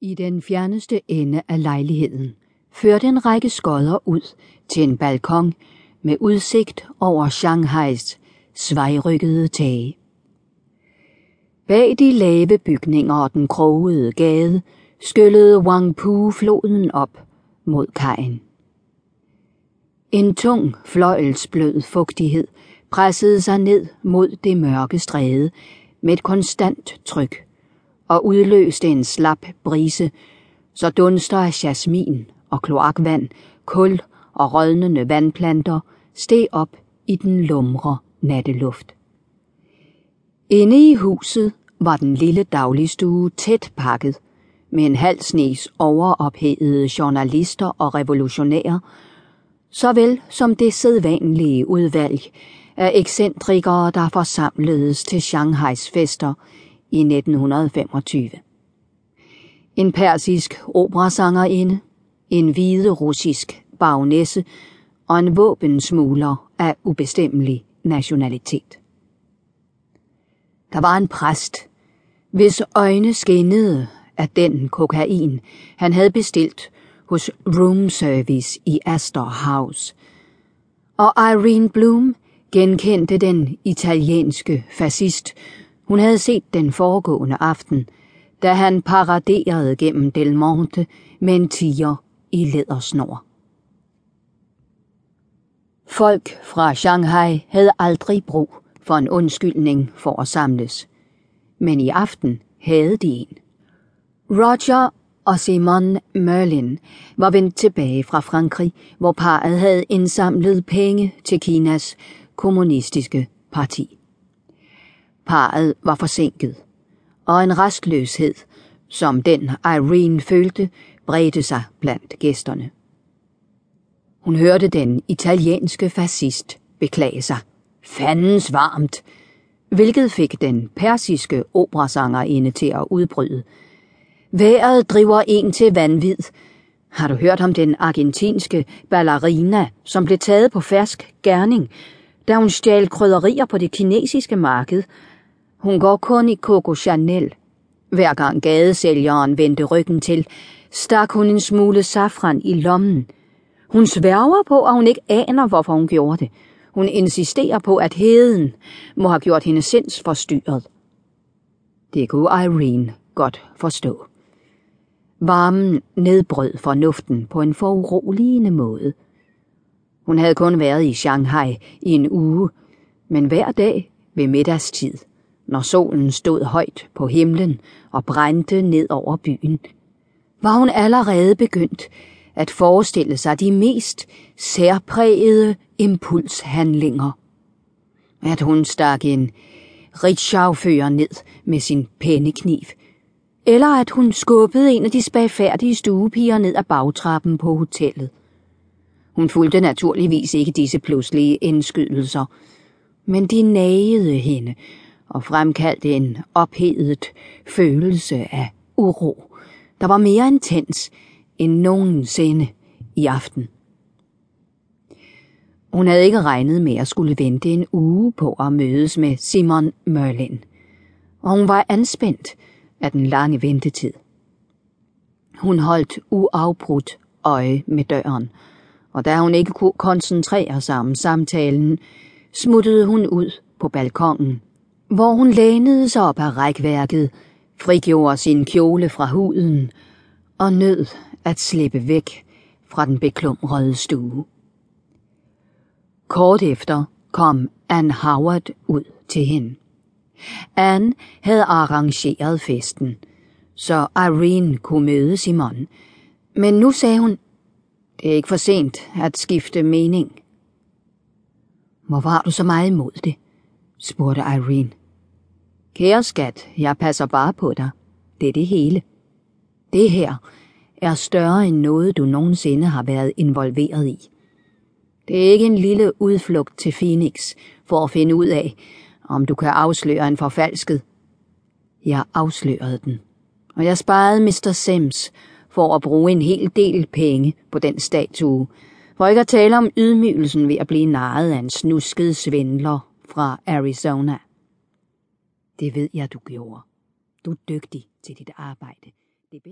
I den fjerneste ende af lejligheden førte en række skodder ud til en balkon med udsigt over Shanghais svejrykkede tage. Bag de lave bygninger og den krogede gade skyllede Wangpu-floden op mod kajen. En tung, fløjelsblød fugtighed pressede sig ned mod det mørke stræde med et konstant tryk og udløste en slap brise, så dunster af jasmin og kloakvand, kul og rådnende vandplanter steg op i den lumre natteluft. Inde i huset var den lille dagligstue tæt pakket med en halv snes overophedede journalister og revolutionærer, såvel som det sædvanlige udvalg af ekscentrikere, der forsamledes til Shanghais fester i 1925. En persisk operasangerinde, en hvide russisk bagnesse og en våbensmugler af ubestemmelig nationalitet. Der var en præst, hvis øjne skinnede af den kokain, han havde bestilt hos room service i Astor House. Og Irene Bloom genkendte den italienske fascist, hun havde set den foregående aften, da han paraderede gennem Del Monte med en tiger i lædersnor. Folk fra Shanghai havde aldrig brug for en undskyldning for at samles. Men i aften havde de en. Roger og Simon Merlin var vendt tilbage fra Frankrig, hvor parret havde indsamlet penge til Kinas kommunistiske parti. Parret var forsinket, og en restløshed, som den Irene følte, bredte sig blandt gæsterne. Hun hørte den italienske fascist beklage sig. Fandens varmt! Hvilket fik den persiske operasangerinde til at udbryde. Været driver en til vanvid. Har du hørt om den argentinske ballerina, som blev taget på fersk gerning, da hun stjal krydderier på det kinesiske marked? Hun går kun i Coco Chanel. Hver gang gadesælgeren vendte ryggen til, stak hun en smule safran i lommen. Hun sværger på, at hun ikke aner, hvorfor hun gjorde det. Hun insisterer på, at heden må have gjort hende sindsforstyrret. Det kunne Irene godt forstå. Varmen nedbrød fornuften på en foruroligende måde. Hun havde kun været i Shanghai i en uge, men hver dag ved middagstid, når solen stod højt på himlen og brændte ned over byen, var hun allerede begyndt at forestille sig de mest særprægede impulshandlinger. At hun stak en ritschaufører ned med sin pennekniv, eller at hun skubbede en af de spagfærdige stuepiger ned ad bagtrappen på hotellet. Hun fulgte naturligvis ikke disse pludselige indskydelser, men de nagede hende og fremkaldte en ophedet følelse af uro, der var mere intens end nogensinde i aften. Hun havde ikke regnet med at skulle vente en uge på at mødes med Simon Merlin, og hun var anspændt af den lange ventetid. Hun holdt uafbrudt øje med døren, og da hun ikke kunne koncentrere sig om samtalen, smuttede hun ud på balkongen, hvor hun lænede sig op af rækværket, frigjorde sin kjole fra huden og nød at slippe væk fra den beklumrede stue. Kort efter kom Anne Howard ud til hende. Anne havde arrangeret festen, så Irene kunne møde Simon. Men nu sagde hun, det er ikke for sent at skifte mening. Hvorfor har du så meget imod det? spurgte Irene. Kære skat, jeg passer bare på dig. Det er det hele. Det her er større end noget, du nogensinde har været involveret i. Det er ikke en lille udflugt til Phoenix for at finde ud af, om du kan afsløre en forfalsket. Jeg afslørede den, og jeg sparede Mr. Sims for at bruge en hel del penge på den statue, for ikke at tale om ydmygelsen ved at blive narret af en snusket svindler fra Arizona. Det ved jeg, du gjorde. Du er dygtig til dit arbejde. Det